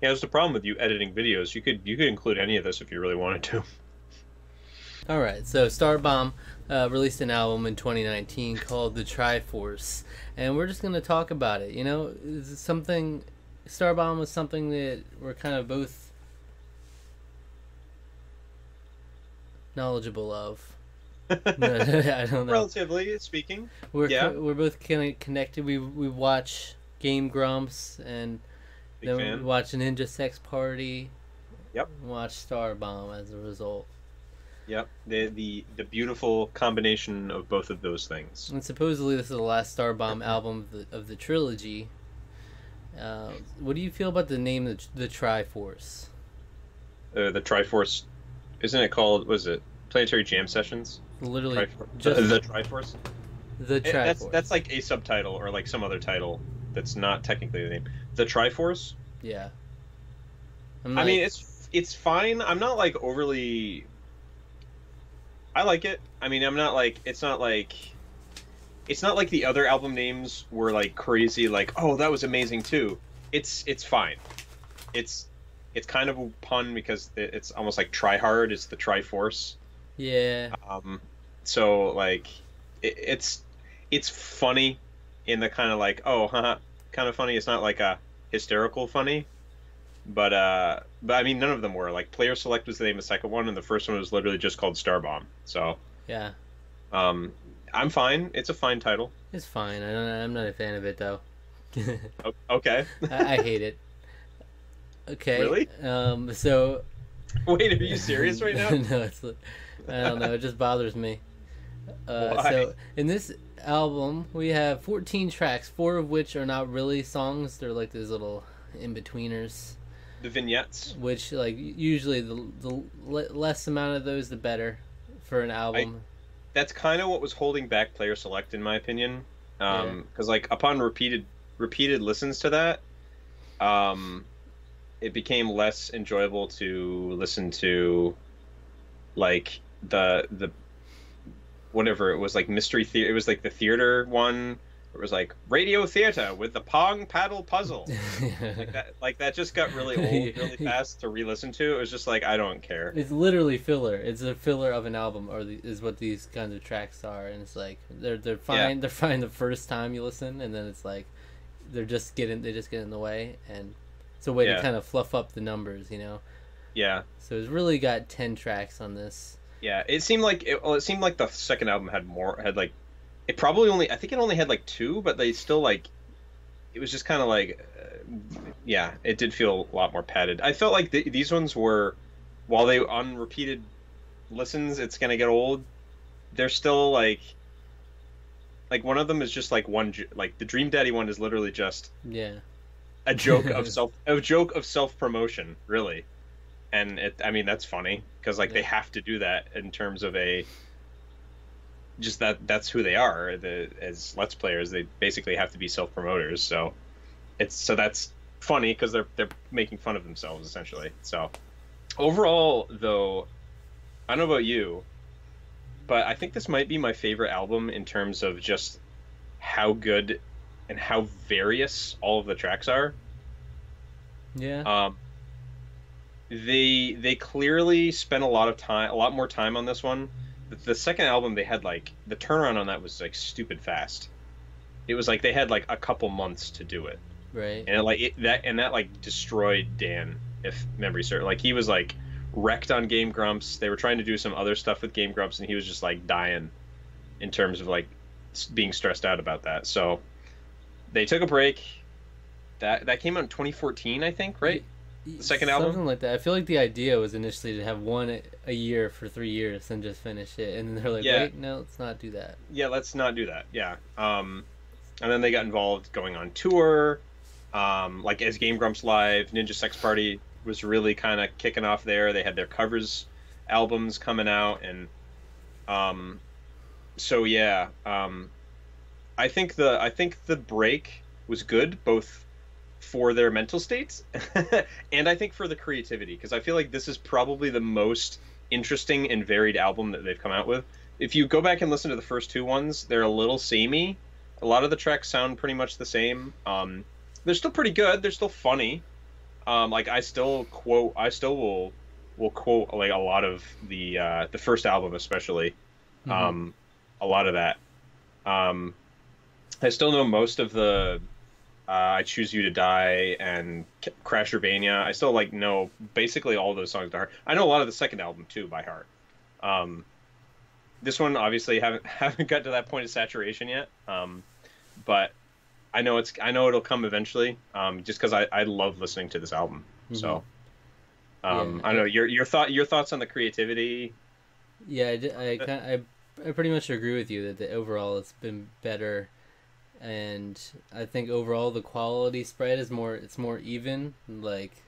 Yeah, that's the problem with you editing videos. You could you could include any of this if you really wanted to. All right, so Starbomb uh, released an album in 2019 called The Triforce, and we're just gonna talk about it. You know, it's something. Starbomb was something that we're kind of both knowledgeable of. I don't know. Relatively speaking. We're yeah. co- we're both kind of connected. We we watch Game Grumps and Big then fan. we watch Ninja Sex Party. Yep. Watch Starbomb as a result. Yep. The the the beautiful combination of both of those things. And supposedly this is the last Starbomb album of the, of the trilogy. Uh, what do you feel about the name the, the Triforce? Uh, the Triforce, isn't it called? Was it Planetary Jam Sessions? Literally, just the Triforce. the Eh, Triforce. That's that's like a subtitle or like some other title that's not technically the name. The Triforce. yeah. I'm I mean, it's it's fine. I'm not like overly. I like it. I mean, I'm not like it's not like. It's not like the other album names were like crazy. Like, oh, that was amazing too. It's it's fine. It's it's kind of a pun because it's almost like try hard is the Triforce. yeah, Um, so like, it, it's it's funny in the kind of like oh, haha, kind of funny. It's not like a hysterical funny, but uh, but I mean none of them were like Player Select was the name of the second one, and the first one was literally just called Starbomb. So yeah. um, I'm fine. It's a fine title. It's fine. I don't. I'm not a fan of it though. Okay. I, I hate it. Okay. Really? Um. So. Wait, are you serious right now? no, it's. I don't know. It just bothers me. Uh, so in this album, we have 14 tracks, four of which are not really songs. They're like these little in betweeners. The vignettes. Which like usually the the less amount of those, the better for an album. That's kind of what was holding back Player Select, in my opinion. Um, because like upon repeated repeated listens to that, um, it became less enjoyable to listen to, like the the whatever it was like mystery theater. It was like the theater one. It was like radio theater with the pong paddle puzzle. like that, like that just got really old really fast to re-listen to. It was just like I don't care. It's literally filler. It's a filler of an album, or the, is what these kinds of tracks are. And it's like they're they're fine. They're fine the first time you listen, and then it's like they're just getting they just get in the way, and it's a way Yeah. to kind of fluff up the numbers, you know. Yeah. So it's really got ten tracks on this. Yeah, it seemed like it, well, it seemed like the second album had more had like it probably only I think it only had like two, but they still like it was just kind of like uh, yeah, it did feel a lot more padded. I felt like th- these ones were while they on repeated listens, it's gonna get old. They're still like like one of them is just like one like the Dream Daddy one is literally just Yeah. a joke of self a joke of self promotion really and it i mean that's funny because like they have to do that in terms of a just that that's who they are the as let's players they basically have to be self promoters so it's so that's funny because they're they're making fun of themselves essentially so. Overall though i don't know about you but i think this might be my favorite album in terms of just how good and how various all of the tracks are. Yeah. um, they they clearly spent a lot of time, a lot more time on this one. The, the second album, they had like the turnaround on that was like stupid fast. It was like they had like a couple months to do it, right. and it, like it, that and that like destroyed Dan, if memory serves. Like he was like wrecked on Game Grumps. They were trying to do some other stuff with Game Grumps, and he was just like dying in terms of like being stressed out about that. So they took a break. That that came out in 2014, I think, right? The second album? Something like that. I feel like the idea was initially to have one a- year for three years and just finish it, and then they're like, Yeah. "Wait, no, let's not do that." yeah, let's not do that. Yeah. Um, and then they got involved going on tour, um, like as Game Grumps Live, Ninja Sex Party was really kind of kicking off there. They had their covers albums coming out, and um, so yeah, um, I think the I think the break was good both for their mental states and I think for the creativity because I feel like this is probably the most interesting and varied album that they've come out with if you go back and listen to the first two ones, they're a little samey. A lot of the tracks sound pretty much the same. Um, they're still pretty good. They're still funny. Um, like I still quote, I still will will quote like a lot of the uh, the first album, especially. Mhm. Um, a lot of that. Um, I still know most of the uh, "I Choose You to Die" and K- "Crasherbania." I still like know basically all those songs by heart. I know a lot of the second album too by heart. Um, this one obviously haven't haven't got to that point of saturation yet. Um, but I know it's I know it'll come eventually. Um, just because I, I love listening to this album. So. Um, Yeah. I know your your thought your thoughts on the creativity. Yeah, I, I, kind I, I pretty much agree with you that the, overall it's been better, and I think overall the quality spread is more it's more even. Like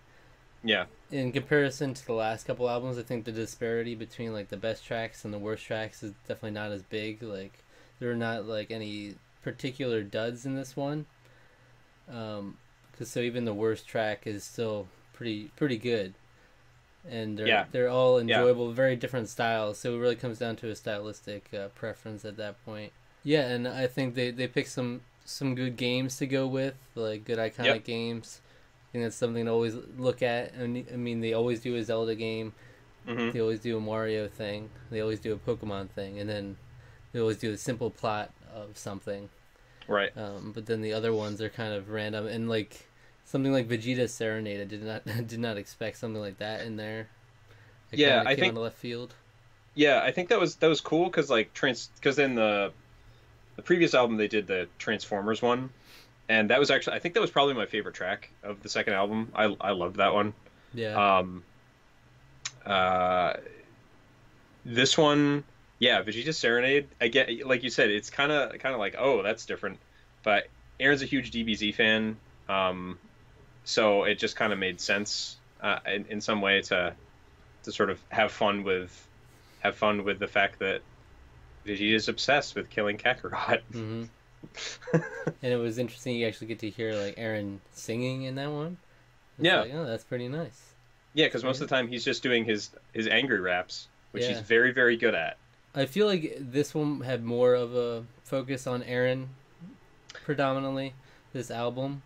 Yeah, in comparison to the last couple albums, I think the disparity between like the best tracks and the worst tracks is definitely not as big. Like there are not like any particular duds in this one. Um, cause so even the worst track is still pretty pretty good, and they're Yeah. they're all Yeah. enjoyable, very different styles. So it really comes down to a stylistic uh, preference at that point. Yeah, and I think they they pick some some good games to go with, like good iconic Yep. games. I think that's something to always look at. And I mean, they always do a Zelda game. hmm They always do a Mario thing. They always do a Pokemon thing, and then they always do a simple plot of something. right. Um, but then the other ones are kind of random and like something like Vegeta's Serenade. I did not did not expect something like that in there. It Yeah, I came think- left field. Yeah, I think that was that was cool because like trans because in the the previous album they did the Transformers one, and that was actually I think that was probably my favorite track of the second album. I I loved that one. Yeah. Um. Uh. This one, yeah, Vegeta Serenade. I get like you said, it's kind of kind of like oh that's different, but Aaron's a huge DBZ fan, um, so it just kind of made sense uh, in, in some way to to sort of have fun with have fun with the fact that Vegeta's obsessed with killing Kakarot. hmm and it was interesting. You actually get to hear like Aaron singing in that one. It's Yeah. Like, oh, that's pretty nice. yeah, because most of the time he's just doing his his angry raps, which he's very very good at. I feel like this one had more of a focus on Aaron, predominantly. This album.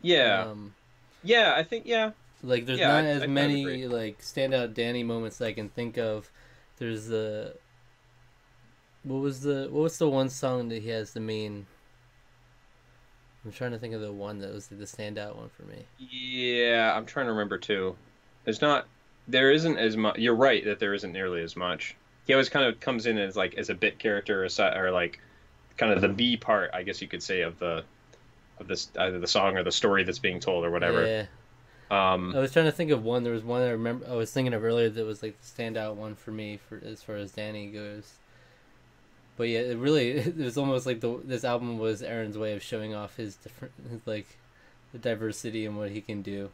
Yeah, Um, yeah, I think yeah. Like there's Yeah, not I- as I many like standout Danny moments that I can think of. There's the what was the what was the one song that he has the main I'm trying to think of the one that was the standout one for me. Yeah, I'm trying to remember too. There's not, there isn't as much. You're right that there isn't nearly as much. He always kind of comes in as like as a bit character, or, or like kind of the B part, I guess you could say, of the of this either the song or the story that's being told or whatever. Yeah. Um, I was trying to think of one. There was one I remember I was thinking of earlier that was like the standout one for me for as far as Danny goes. But yeah, it really it was almost like the this album was Aaron's way of showing off his different his, like the diversity and what he can do.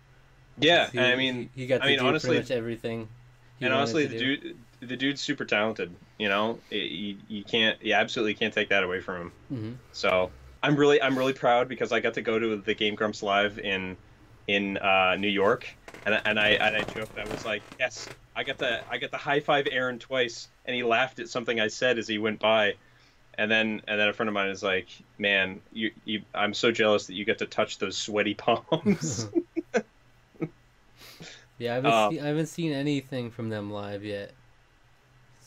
yeah, He, I mean, he, he got to I mean, do honestly- pretty much everything. and honestly, the do. dude, the dude's super talented. You know, It- you, you can't, you absolutely can't take that away from him. hmm So I'm really I'm really proud because I got to go to the Game Grumps live in in uh, New York, and I- and I and I joked I was like, yes, I got the I got the high five Aaron twice, and he laughed at something I said as he went by, and then and then a friend of mine is like, man, you, you I'm so jealous that you get to touch those sweaty palms. Yeah, I haven't, Um, seen, I haven't seen anything from them live yet.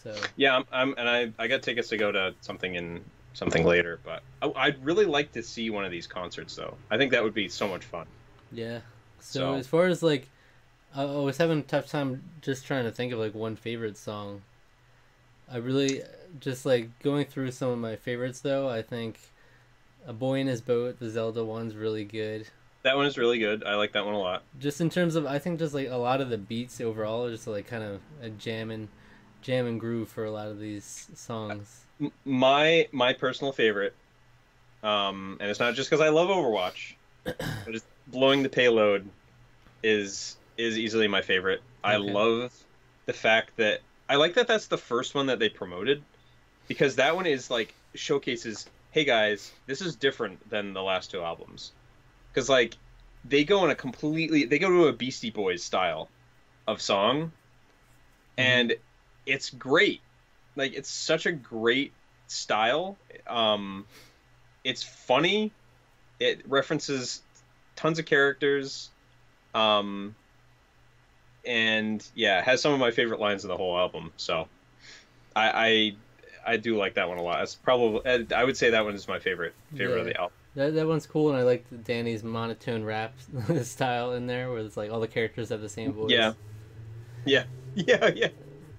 So yeah, I'm, I'm and I I got tickets to go to something in something later, but I, I'd really like to see one of these concerts though. I think that would be so much fun. yeah. So, So- as far as like, I, I was having a tough time just trying to think of like one favorite song. I really just like going through some of my favorites though. I think "A Boy and His Boat," the Zelda one's really good. That one is really good. I like that one a lot. Just in terms of, I think just like a lot of the beats overall are just like kind of a jam and jam and groove for a lot of these songs. My my personal favorite um and it's not just because i love overwatch but it's blowing the payload is is easily my favorite i love the fact that i like that that's the first one that they promoted because that one is like showcases hey guys this is different than the last two albums. Because like they go in a completely they go to a beastie boys style of song and it's great. Like it's such a great style. Um it's funny. It references tons of characters. Um, and yeah, has some of my favorite lines of the whole album. So, I I, I do like that one a lot. It's probably I would say that one is my favorite favorite Yeah. of the album. That, that one's cool, and I like Danny's monotone rap style in there, where it's like all the characters have the same voice. Yeah. Yeah, yeah, yeah.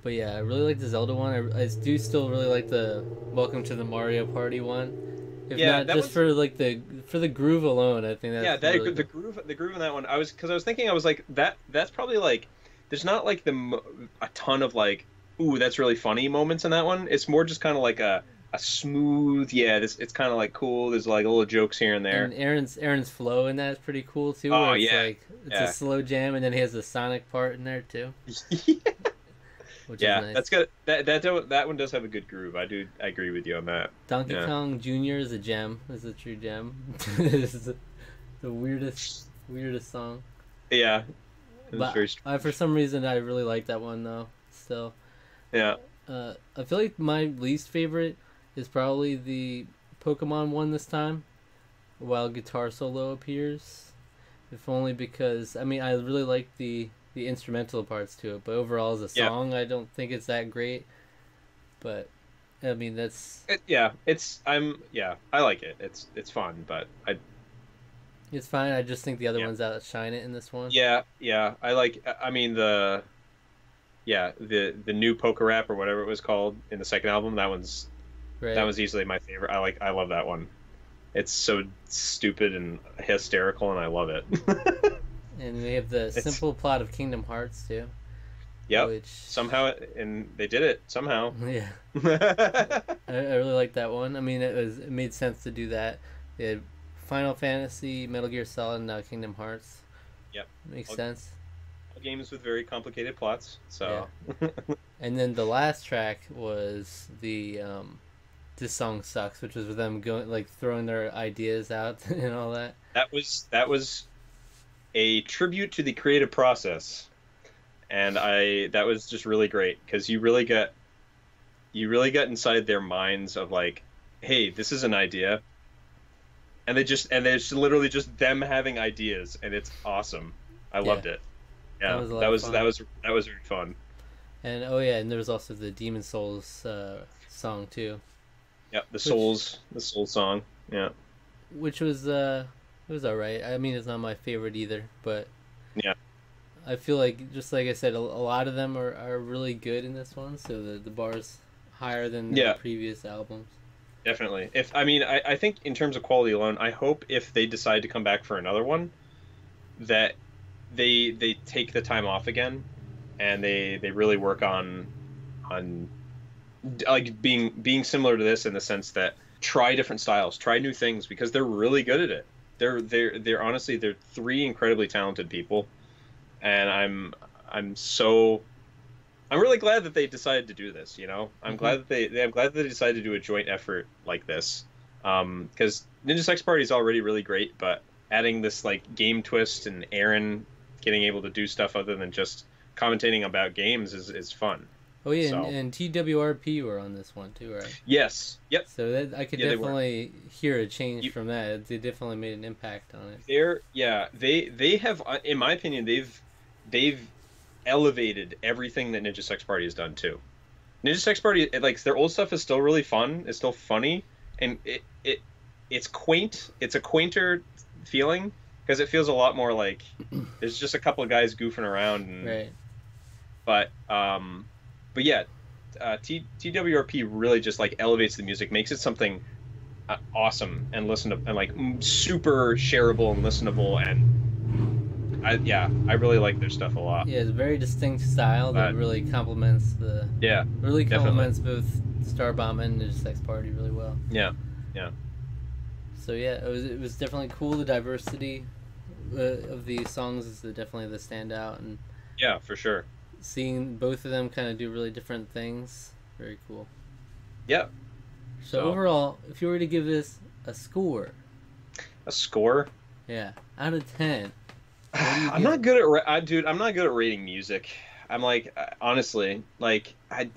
But yeah, I really like the Zelda one. I, I do still really like the Welcome to the Mario Party one. If Yeah, not just for like the for the groove alone, I think that's yeah, that really the groove, the groove in that one. I was because I was thinking, I was like, that that's probably like, there's not like the a ton of like, ooh, that's really funny moments in that one. It's more just kind of like a a smooth, yeah. This it's kind of like cool. There's like little jokes here and there. And Aaron's Aaron's flow in that is pretty cool too. Oh, it's yeah, like it's yeah. a slow jam, and then he has the Sonic part in there too, which yeah, is nice. that's good. That that that one does have a good groove. I do. I agree with you on that. Donkey yeah. Kong Jr. is a gem. Is a true gem. this is the, the weirdest weirdest song. Yeah. But for some reason, I really like that one though. Still, yeah. uh, I feel like my least favorite is probably the Pokemon one this time, while guitar solo appears. If only because I mean I really like the the instrumental parts to it, but overall as a Yeah. song, I don't think it's that great. But I mean that's It, yeah. It's I'm yeah. I like it. It's it's fun, but I it's fine. I just think the other Yeah. ones outshine it in this one. Yeah, yeah. I like. I mean the. Yeah, the the new Pokerap or whatever it was called in the second album. That one's right. that was easily my favorite. I like. I love that one. It's so stupid and hysterical, and I love it. and we have the It's- simple plot of Kingdom Hearts too. Yeah, Which Somehow, it- and they did it somehow. yeah. I, I really like that one. I mean, it was it made sense to do that. They had Final Fantasy, Metal Gear Solid, and now Kingdom Hearts. Yep. makes Okay. sense. Games with very complicated plots. So. And then the last track was the um, "This Song Sucks," which was with them going like throwing their ideas out and all that. that was that was a tribute to the creative process. And i that was just really great because you really get you really get inside their minds of like hey this is an idea. And they just and it's literally just them having ideas and it's awesome. I loved it yeah That was that was fun. that was that was fun And oh yeah, and there was also the Demon's Souls uh, song too, yeah the souls the soul song yeah which was uh, it was alright. I mean, it's not my favorite either, but Yeah. I feel like just like I said, a, a lot of them are, are really good in this one, so the the bar's higher than Yeah. the previous albums. Definitely. If I mean, I, I think in terms of quality alone, I hope if they decide to come back for another one, that they they take the time off again, and they they really work on on like being being similar to this in the sense that try different styles, try new things because they're really good at it. They're they're they're honestly they're three incredibly talented people, and I'm I'm so I'm really glad that they decided to do this. You know, I'm Mhm. glad that they, they I'm glad that they decided to do a joint effort like this. Because Ninja Sex Party is already really great, but adding this like game twist and Aaron getting able to do stuff other than just commentating about games is, is fun. Oh yeah, So- and, and TWRP were on this one too, right? Yes. Yep. So that I could Yeah, definitely hear a change You- from that. They definitely made an impact on it. They're yeah they they have uh, in my opinion they've they've elevated everything that Ninja Sex Party has done too. Ninja Sex Party like their old stuff is still really fun. It's still funny and it it it's quaint. It's a quainter feeling because it feels a lot more like there's just a couple of guys goofing around and Right. but um but yeah uh, T- TWRP really just like elevates the music makes it something uh, awesome and listen to and like super shareable and listenable and I yeah I really like their stuff a lot Yeah, it's a very distinct style that But- really complements the yeah really complements both Starbomb and Ninja Sex Party really well. Yeah, yeah So yeah, it was it was definitely cool. The diversity uh, of the songs is the, definitely the standout, and yeah for sure. seeing both of them kind of do really different things, very cool. yeah. So, So- overall, if you were to give this a score, a score? Yeah, out of ten, I'm not good at ra- I, dude I'm not good at rating music. I'm like uh, honestly like I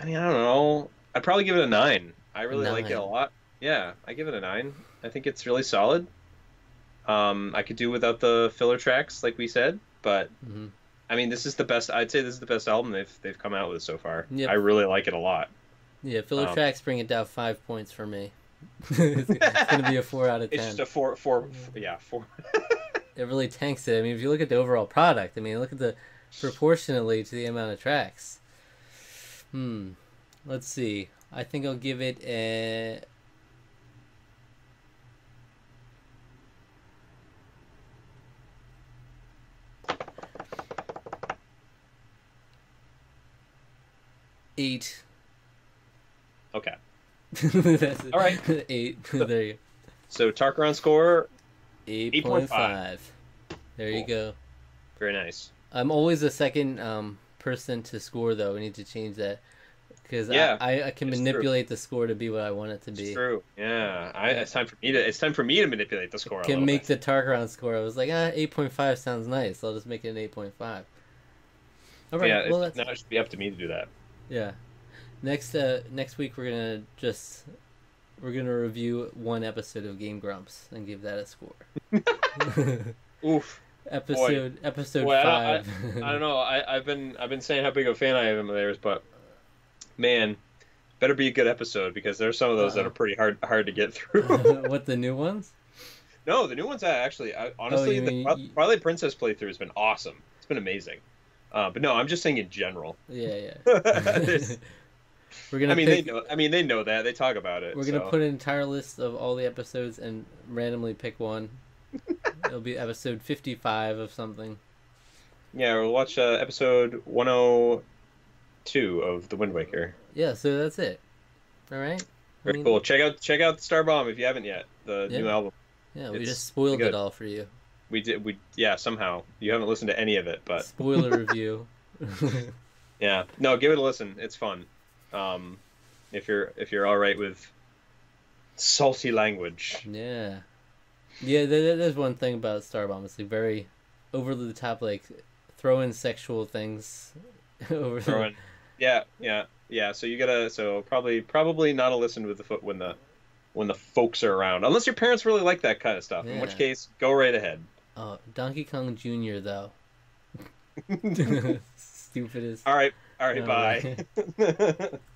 I mean I don't know. I'd probably give it a nine. I really like it a lot. Yeah I give it a nine. I think it's really solid Um, I could do without the filler tracks, like we said, but hmm I mean, this is the best. I'd say this is the best album they've they've come out with so far. Yep. I really like it a lot. Yeah, filler Um, tracks bring it down five points for me. it's, it's gonna be a four out of ten. It's just a four, four, yeah, four. It really tanks it. I mean, if you look at the overall product, I mean, look at the proportionally to the amount of tracks. Hmm. Let's see. I think I'll give it a. Eight. Okay. All right. Eight. there you go. So Tarkaron score, Eight point five. There you go. very nice. I'm always the second um, person to score, though. We need to change that because Yeah, I, I, I can it's true. manipulate the score to be what I want it to It's be. true. Yeah, I, it's time for me to. It's time for me to manipulate the score. a Can make bit. the Tarkaron score. I was like, ah, eight point five sounds nice. I'll just make it an eight point five. All right. yeah, well, it's, now it should be up to me to do that. Yeah. Next uh next week we're gonna just we're gonna review one episode of Game Grumps and give that a score. Oof. episode episode Boy, I don't- five. I don't know. I, I've been I've been saying how big of a fan I am of theirs, but man, better be a good episode because there's some of those that Uh-oh. are pretty hard hard to get through. what the new ones? no, the new ones I actually I, honestly Oh, you the mean- Twi- Twilight Princess playthrough has been awesome. It's been amazing. Uh, but no, I'm just saying in general. Yeah, yeah. We're gonna I mean, pick, they know. I mean, they know that they talk about it. We're gonna put an entire list of all the episodes and randomly pick one. It'll be episode fifty-five of something. Yeah, we'll watch uh, episode 102 of The Wind Waker. Yeah, so that's it. All right. I mean, cool. Check out check out Starbomb if you haven't yet. The Yeah. new album. Yeah, we It's just spoiled it all for you. We did we yeah somehow you haven't listened to any of it, but Spoiler review. yeah no give it a listen. It's fun. Um, if you're if you're all right with salty language. yeah, yeah. There, there- there's one thing about Starbomb. It's like very over the top, like throw in sexual things. over Throwing, yeah yeah yeah. So you gotta so probably probably not a listen with the foot when the when the folks are around unless your parents really like that kind of stuff. In which case, go right ahead. Oh, Donkey Kong Jr. though. Stupidest. All right. All right. All bye.